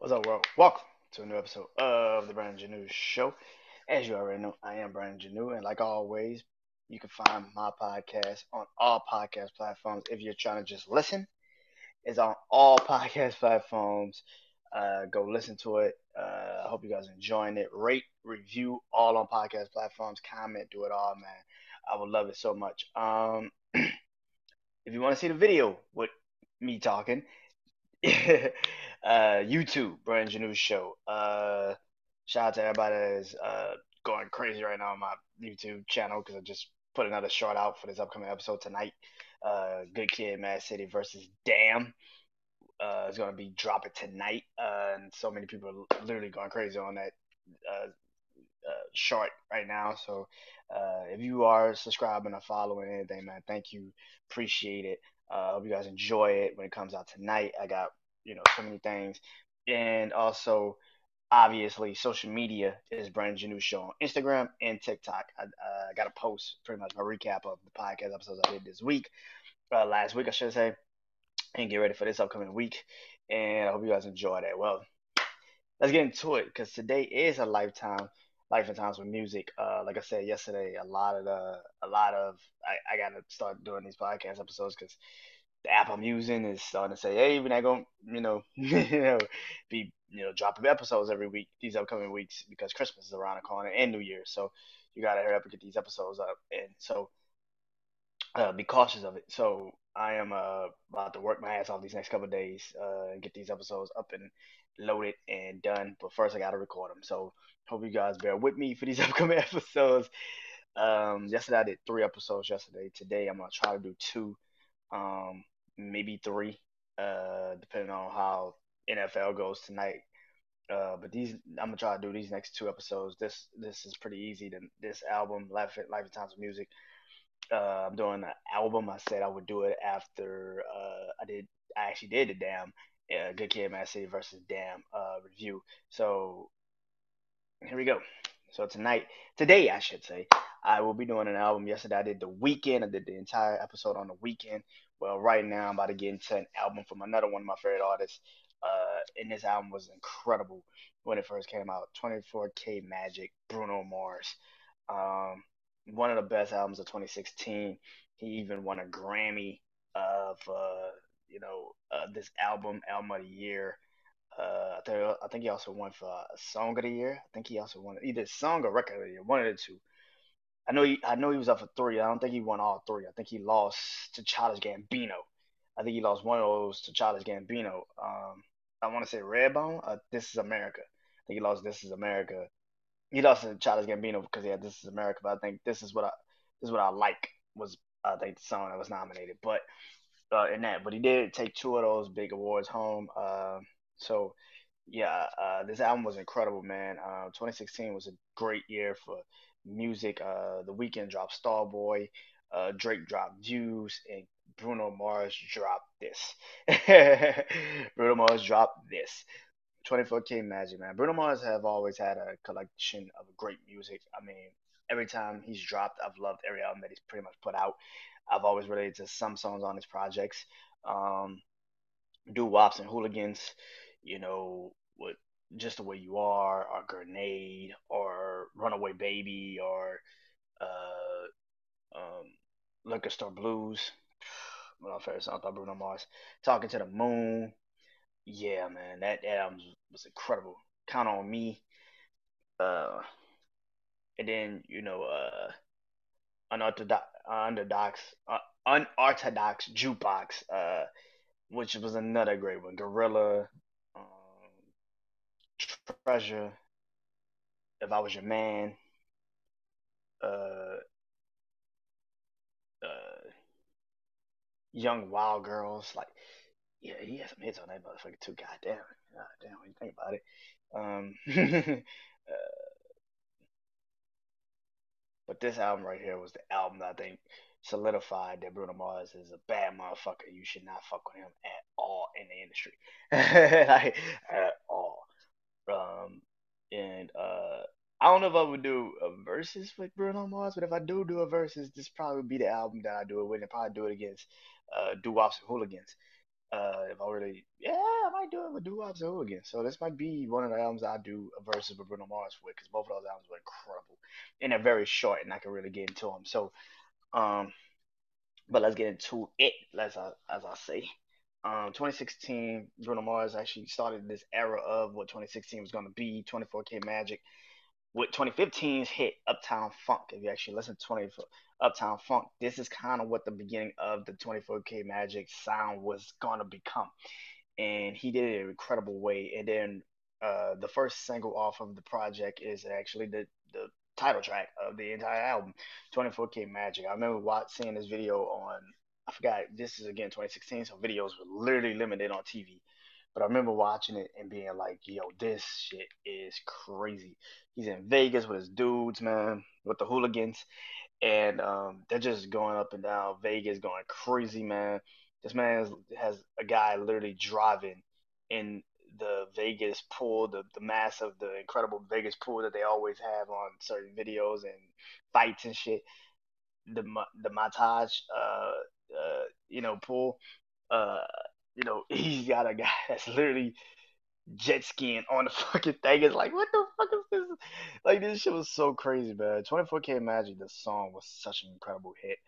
What's up, world? Welcome to a new episode of the Brian Janu Show. As you already know, I am Brian Janu, and like always, you can find my podcast on all podcast platforms. If you're trying to just listen, it's on all podcast platforms. Uh, go listen to it. Uh, I hope you guys enjoying it. Rate, review, all on podcast platforms. Comment, do it all, man. I would love it so much. Um, if you want to see the video with me talking, uh, YouTube, Brand New Show. Uh, shout out to everybody that is uh, going crazy right now on my YouTube channel because I just put another short out for this upcoming episode tonight. Uh, Good Kid, Mad City versus Damn. Uh, it's gonna be dropping tonight, uh, and so many people are literally going crazy on that uh, uh, short right now. So uh, if you are subscribing or following anything, man, thank you, appreciate it. Uh, hope you guys enjoy it when it comes out tonight. I got you know so many things, and also obviously social media is Brandon Janu Show on Instagram and TikTok. I uh, got a post pretty much my recap of the podcast episodes I did this week, uh, last week I should say, and get ready for this upcoming week. And I hope you guys enjoy that. Well, let's get into it because today is a lifetime life and times with music. Uh, like I said yesterday, a lot of the, a lot of, I, I gotta start doing these podcast episodes because the app I'm using is starting to say, hey, we're not gonna, you know, you know, be, you know, dropping episodes every week these upcoming weeks because Christmas is around the corner and New Year, so you gotta hurry up and get these episodes up, and so uh, be cautious of it. So I am uh, about to work my ass off these next couple days uh, and get these episodes up and loaded and done. But first, I got to record them. So hope you guys bear with me for these upcoming episodes. Um, yesterday I did three episodes. Yesterday, today I'm gonna try to do two, um, maybe three, uh, depending on how NFL goes tonight. Uh, but these I'm gonna try to do these next two episodes. This this is pretty easy. To, this album, Life Life and Times of Music uh, I'm doing an album. I said I would do it after uh, I did. I actually did the Damn uh, Good Kid, Mad City versus Damn uh, review. So here we go. So tonight, today I should say, I will be doing an album. Yesterday I did the Weeknd. I did the entire episode on the Weeknd. Well, right now I'm about to get into an album from another one of my favorite artists. Uh, and this album was incredible when it first came out. 24K Magic, Bruno Mars. Um, one of the best albums of 2016. He even won a Grammy of uh, you know uh, this album, album of the year. Uh, I think I think he also won for a song of the year. I think he also won either song or record of the year, one of the two. I know he I know he was up for three. I don't think he won all three. I think he lost to Childish Gambino. I think he lost one of those to Childish Gambino. Um, I want to say Redbone. Uh, this is America. I think he lost This is America he lost to Childish Gambino because yeah, this is America. But I think this is what I this is what I like was I think the song that was nominated. But uh, in that, but he did take two of those big awards home. Uh, so yeah, uh, this album was incredible, man. Uh, 2016 was a great year for music. Uh, the Weeknd dropped Starboy, uh, Drake dropped Views, and Bruno Mars dropped this. Bruno Mars dropped this. 24K Magic, man. Bruno Mars have always had a collection of great music. I mean, every time he's dropped, I've loved every album that he's pretty much put out. I've always related to some songs on his projects. Um, Doo Wops and Hooligans, you know, with Just the Way You Are, or Grenade, or Runaway Baby, or uh, um, Liquor Store Blues. Of my favorite songs by Bruno Mars. Talking to the Moon, yeah, man, that, that album was incredible. Count on me. Uh, and then you know, uh, unorthodox, unorthodox, uh, unorthodox jukebox, uh, which was another great one. Gorilla, Treasure. If I was your man. Uh, uh, Young Wild Girls, like yeah, he has some hits on that motherfucker too. God damn, God damn, when you think about it. Um, uh, but this album right here was the album that I think solidified that Bruno Mars is a bad motherfucker. You should not fuck with him at all in the industry, like at all. Um, and uh, I don't know if I would do a versus with Bruno Mars, but if I do do a versus, this probably would be the album that I do it with, and probably do it against uh, Doo Wops and Hooligans. Uh, if I really, yeah, I might do it with Doo Wop Zoo again. So this might be one of the albums I do a versus with Bruno Mars with, because both of those albums were incredible, and they're very short, and I can really get into them. So, um, but let's get into it, as I as I say. Um, 2016, Bruno Mars actually started this era of what 2016 was going to be. 24K Magic with 2015's hit Uptown Funk. If you actually listen to 20 Uptown Funk, this is kind of what the beginning of the 24K Magic sound was gonna become, and he did it in an incredible way. And then uh, the first single off of the project is actually the the title track of the entire album, 24K Magic. I remember watching seeing this video on. I forgot. This is again 2016, so videos were literally limited on TV. But I remember watching it and being like, yo, this shit is crazy. He's in Vegas with his dudes, man, with the hooligans. And um, they're just going up and down Vegas, going crazy, man. This man has, has a guy literally driving in the Vegas pool, the, the massive, the incredible Vegas pool that they always have on certain videos and fights and shit. The the montage, uh, uh, you know, pool. Uh, you know, he's got a guy that's literally jet skiing on the fucking thing. It's like, what the fuck is this? Like, this shit was so crazy, man. 24K Magic, the song was such an incredible hit.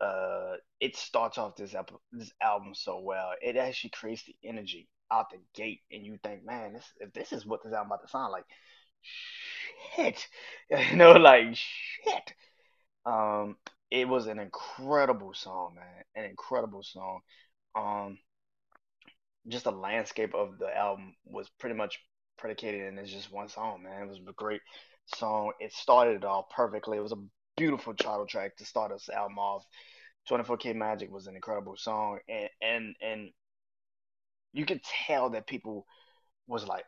Uh, it starts off this ep- this album so well. It actually creates the energy out the gate, and you think, man, this if this is what this album about to sound like, shit, you know, like shit. Um, it was an incredible song, man, an incredible song. Um, just the landscape of the album was pretty much predicated in this just one song, man. It was a great song. It started it off perfectly. It was a beautiful title track to start this album off. 24K Magic was an incredible song, and and and you could tell that people was like,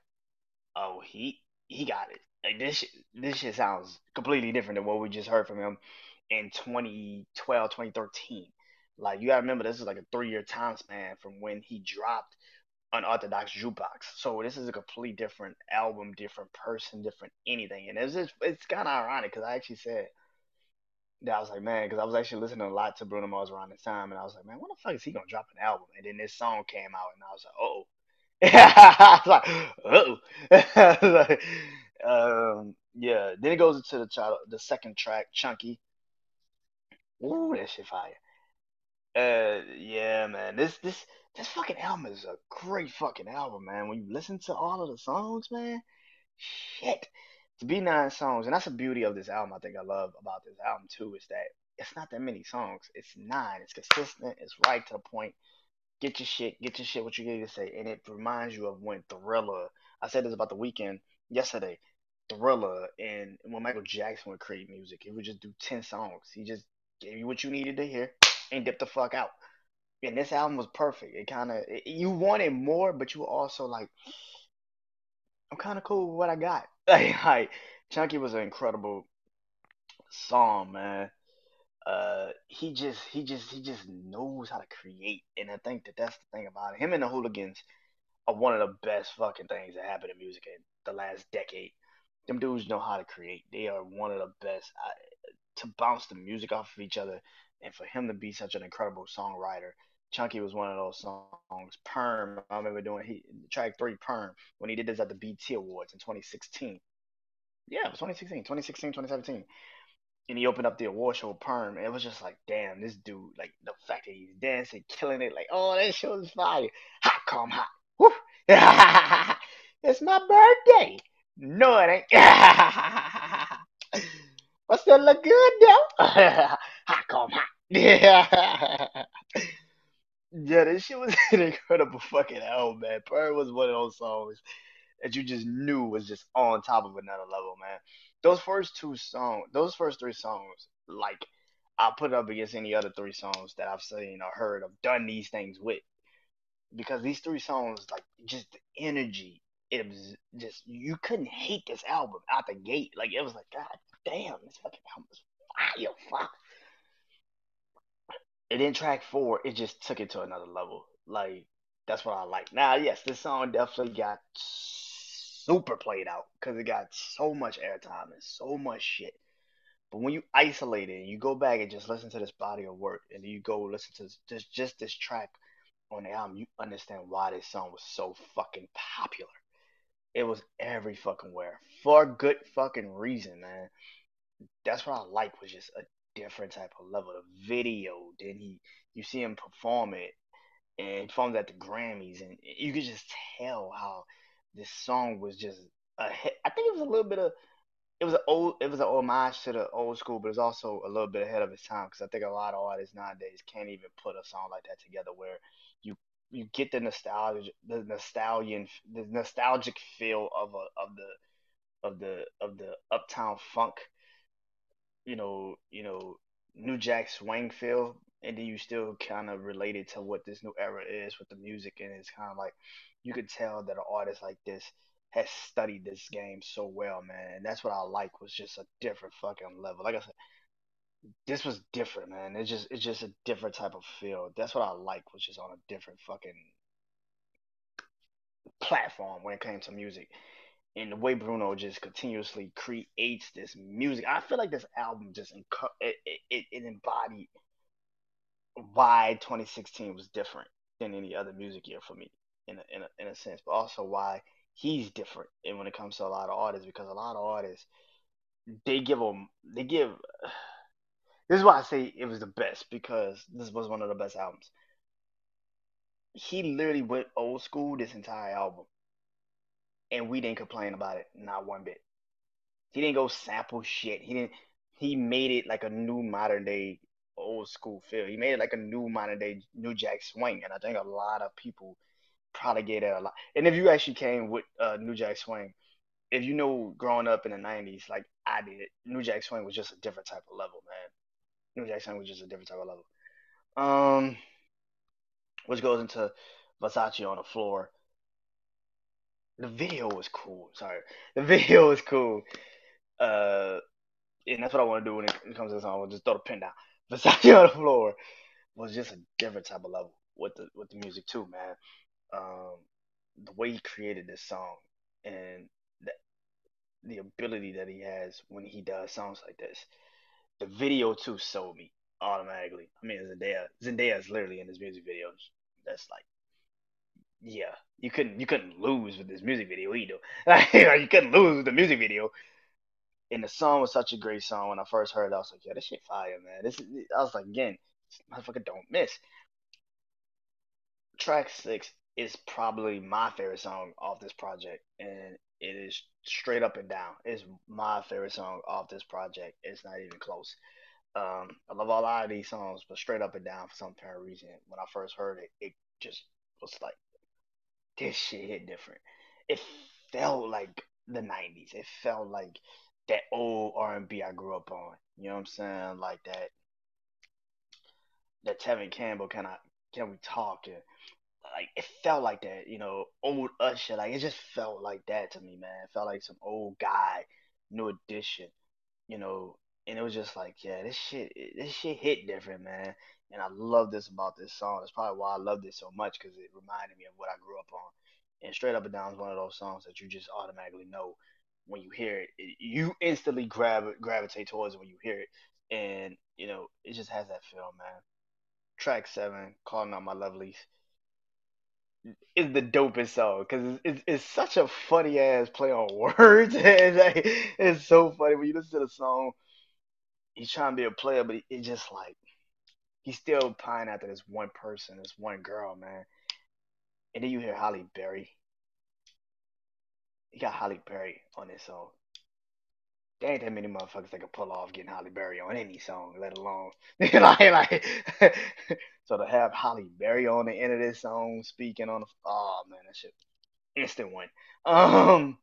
"Oh, he he got it." Like this this shit sounds completely different than what we just heard from him in 2012, 2013. Like you gotta remember, this is like a three year time span from when he dropped Unorthodox Jukebox. So this is a completely different album, different person, different anything. And it's just it's kind of ironic because I actually said that I was like, man, because I was actually listening a lot to Bruno Mars around this time, and I was like, man, when the fuck is he gonna drop an album? And then this song came out, and I was like, oh. I was like, oh. um, yeah. Then it goes into the the second track, Chunky. Ooh, that shit fire. Uh, yeah, man. This this this fucking album is a great fucking album, man. When you listen to all of the songs, man, shit. To be nine songs, and that's the beauty of this album. I think I love about this album too is that it's not that many songs. It's nine. It's consistent. It's right to the point. Get your shit. Get your shit. What you need to say, and it reminds you of when Thriller. I said this about the Weeknd yesterday. Thriller and when Michael Jackson would create music, he would just do ten songs. He just gave you what you needed to hear and dip the fuck out. And this album was perfect. It kind of you wanted more, but you also like, I'm kind of cool with what I got. Like, like Chunky was an incredible song, man. Uh, he just he just he just knows how to create, and I think that that's the thing about it. Him and the Hooligans are one of the best fucking things that happened in music in the last decade. Them dudes know how to create. They are one of the best to bounce the music off of each other, and for him to be such an incredible songwriter. Chunky was one of those songs. Perm, I remember doing he track three Perm when he did this at the BET Awards in 2016. Yeah, it was 2016, 2016, 2017. And he opened up the award show Perm. It was just like, damn, this dude, like the fact that he's dancing, killing it, like, oh, that show is fire. Hot, calm, hot. Woo! it's my birthday. No, it ain't. but still look good though. hot, hot. Yeah. Yeah, this shit was an incredible fucking album, man. Perm was one of those songs that you just knew was just on top of another level, man. Those first two songs, those first three songs, like I'll put it up against any other three songs that I've seen or heard of done these things with. Because these three songs, like just the energy, it was just you couldn't hate this album out the gate. Like it was like, God damn, this fucking album is fire, fuck. And then track four, it just took it to another level. Like that's what I like. Now, yes, this song definitely got super played out because it got so much airtime and so much shit. But when you isolate it, and you go back and just listen to this body of work, and you go listen to just just this track on the album, you understand why this song was so fucking popular. It was every fucking where for good fucking reason, man. That's what I like was just a different type of level. The video, then he, you see him perform it, and he performed at the Grammys, and you could just tell how this song was just a hit. I think it was a little bit of it was an old it was an homage to the old school, but it's also a little bit ahead of its time because I think a lot of artists nowadays can't even put a song like that together where you get the nostalgia the nostalgian the nostalgic feel of a of the of the of the uptown funk you know you know new jack swing feel and then you still kind of related to what this new era is with the music and it's kind of like you could tell that an artist like this has studied this game so well, man. And that's what I like was just a different fucking level. Like I said, this was different, man. It's just it's just a different type of feel. That's what I like was just on a different fucking platform when it came to music. And the way Bruno just continuously creates this music, I feel like this album just enco- it, it, it embodied why 2016 was different than any other music year for me in a, in a, in a sense, but also why he's different and when it comes to a lot of artists because a lot of artists they give them they give this is why I say it was the best because this was one of the best albums. He literally went old school this entire album and we didn't complain about it not one bit. He didn't go sample shit. He didn't he made it like a new modern day old school feel. He made it like a new modern day new jack swing and I think a lot of people propagated a lot. And if you actually came with uh, New Jack Swing, if you know growing up in the '90s, like I did, New Jack Swing was just a different type of level, man. New Jack was just a different type of level. Um, which goes into Versace on the floor. The video was cool. Sorry, the video was cool. Uh, and that's what I want to do when it comes to the song. We'll just throw the pin down. Versace on the floor was just a different type of level with the with the music too, man um, the way he created this song and the, the ability that he has when he does songs like this. The video too sold me automatically. I mean, Zendaya, Zendaya is literally in this music video. That's like, yeah, you couldn't you couldn't lose with this music video either. Like, you couldn't lose with the music video. And the song was such a great song. When I first heard it, I was like, yeah, this shit fire, man. This is, I was like, again, motherfucker don't miss. Track six is probably my favorite song off this project, and it is straight up and down. It's my favorite song off this project. It's not even close. Um, I love a lot of these songs, but straight up and down for some apparent reason, when I first heard it, it just was like this shit hit different. It felt like the '90s. It felt like that old R&B I grew up on. You know what I'm saying? Like that that Tevin Campbell kind of can we talk and like it felt like that, you know, old Usher. Like it just felt like that to me, man. It felt like some old guy, new edition, you know. And it was just like, yeah, this shit, this shit hit different, man. And I love this about this song. That's probably why I loved it so much because it reminded me of what I grew up on. And Straight Up and Down is one of those songs that you just automatically know when you hear it. it you instantly grab gravitate towards it when you hear it, and you know it just has that feel, man. Track seven, calling all my lovelies is the dopest song because it's, it's, it's such a funny ass play on words. it's, like, it's so funny when you listen to the song. He's trying to be a player, but it's just like he's still pining after this one person, this one girl, man. And then you hear Halle Berry. He got Halle Berry on this song. There ain't that many motherfuckers that can pull off getting Halle Berry on any song, let alone like like So to have Halle Berry on the end of this song speaking on the oh man, that shit instant win. Um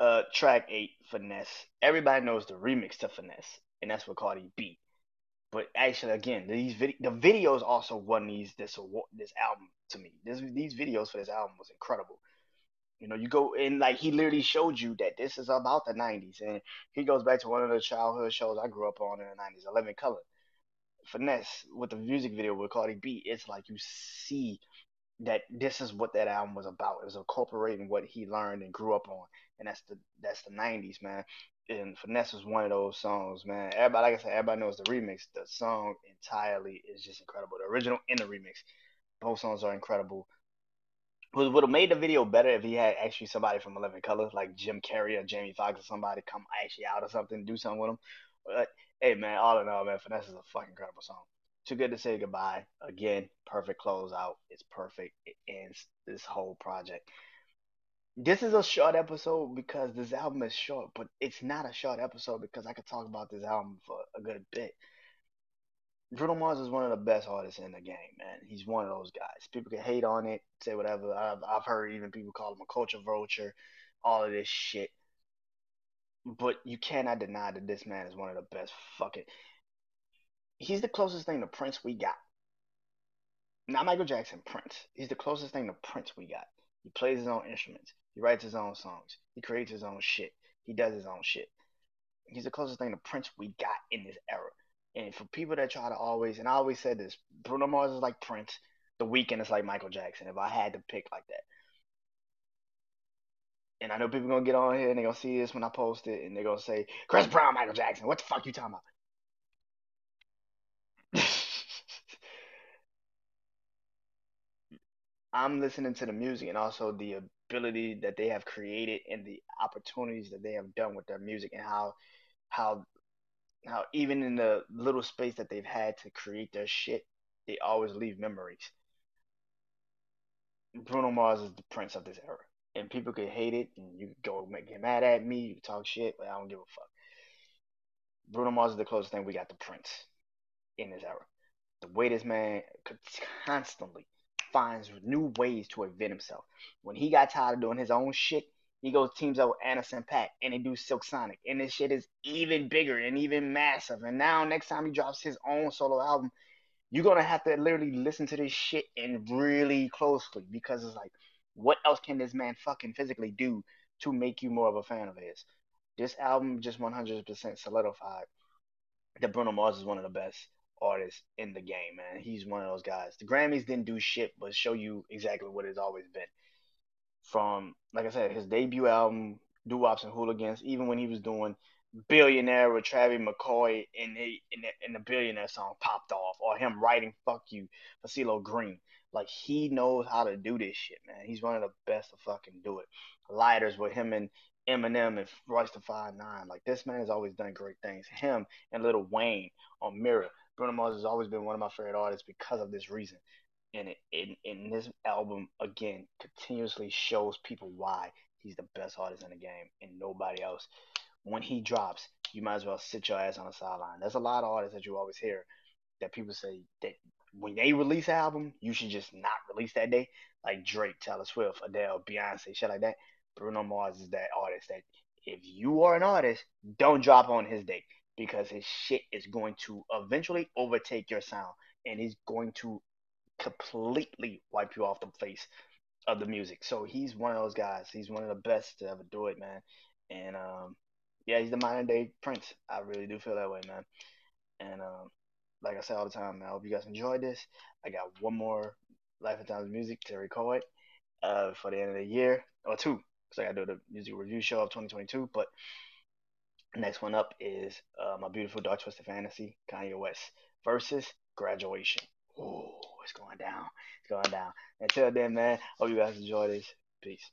uh track eight, Finesse. Everybody knows the remix to Finesse, and that's what Cardi B. But actually, again, these vid- the videos also won these this award, this album to me. This, these videos for this album was incredible. You know, you go and like he literally showed you that this is about the '90s, and he goes back to one of the childhood shows I grew up on in the '90s, In Living Color finesse with the music video with Cardi B, it's like you see that this is what that album was about. It was incorporating what he learned and grew up on, and that's the that's the '90s, man. And finesse was one of those songs, man. Everybody, like I said, everybody knows the remix. The song entirely is just incredible. The original and the remix, Both songs are incredible. Would have made the video better if he had actually somebody from In Living Colors, like Jim Carrey or Jamie Foxx or somebody come actually out or something, do something with him. But hey man, all in all, man, Finesse is a fucking incredible song. Too good to say goodbye. Again, perfect closeout. It's perfect. It ends this whole project. This is a short episode because this album is short, but it's not a short episode because I could talk about this album for a good bit. Bruno Mars is one of the best artists in the game, man. He's one of those guys. People can hate on it, say whatever. I've, I've heard even people call him a culture vulture, all of this shit. But you cannot deny that this man is one of the best fucking. He's the closest thing to Prince we got. Not Michael Jackson, Prince. He's the closest thing to Prince we got. He plays his own instruments. He writes his own songs. He creates his own shit. He does his own shit. He's the closest thing to Prince we got in this era. And for people that try to always, and I always said this, Bruno Mars is like Prince. The Weeknd is like Michael Jackson. If I had to pick like that. And I know people gonna get on here and they gonna see this when I post it, and they're gonna say Chris Brown, Michael Jackson. What the fuck you talking about? I'm listening to the music and also the ability that they have created and the opportunities that they have done with their music and how how how even in the little space that they've had to create their shit, they always leave memories. Bruno Mars is the prince of this era. And people can hate it and you go get mad at me, you talk shit, but I don't give a fuck. Bruno Mars is the closest thing we got to Prince in this era. The way this man constantly finds new ways to invent himself. When he got tired of doing his own shit, he goes teams up with Anderson .Paak and they do Silk Sonic. And this shit is even bigger and even massive. And now next time he drops his own solo album, you're gonna have to literally listen to this shit and really closely because it's like, what else can this man fucking physically do to make you more of a fan of his? This album just 100% solidified that Bruno Mars is one of the best artists in the game, man. He's one of those guys. The Grammys didn't do shit but show you exactly what it's always been from like I said, his debut album, Doo Wops and Hooligans, even when he was doing Billionaire with Travie McCoy and the, in the, in the Billionaire song popped off, or him writing Fuck You for CeeLo Green. Like he knows how to do this shit, man. He's one of the best to fucking do it. Lighters with him and Eminem and Royce da Five Nine. Like this man has always done great things. Him and Lil Wayne on Mirror. Bruno Mars has always been one of my favorite artists because of this reason and in in this album again continuously shows people why he's the best artist in the game and nobody else. When he drops, you might as well sit your ass on the sideline. There's a lot of artists that you always hear that people say that when they release an album, you should just not release that day. Like Drake, Taylor Swift, Adele, Beyonce, shit like that. Bruno Mars is that artist that if you are an artist, don't drop on his day because his shit is going to eventually overtake your sound and he's going to completely wipe you off the face of the music. So he's one of those guys. He's one of the best to ever do it, man. And um, yeah, he's the modern day Prince. I really do feel that way, man. And um, like I say all the time, man, I hope you guys enjoyed this. I got one more Life and Times music to record uh, for the end of the year, or two, because I got to do the music review show of 2022. But next one up is uh, my beautiful Dark Twisted Fantasy, Kanye West versus Graduation. Ooh, it's going down. It's going down. Until then, man, hope you guys enjoy this. Peace.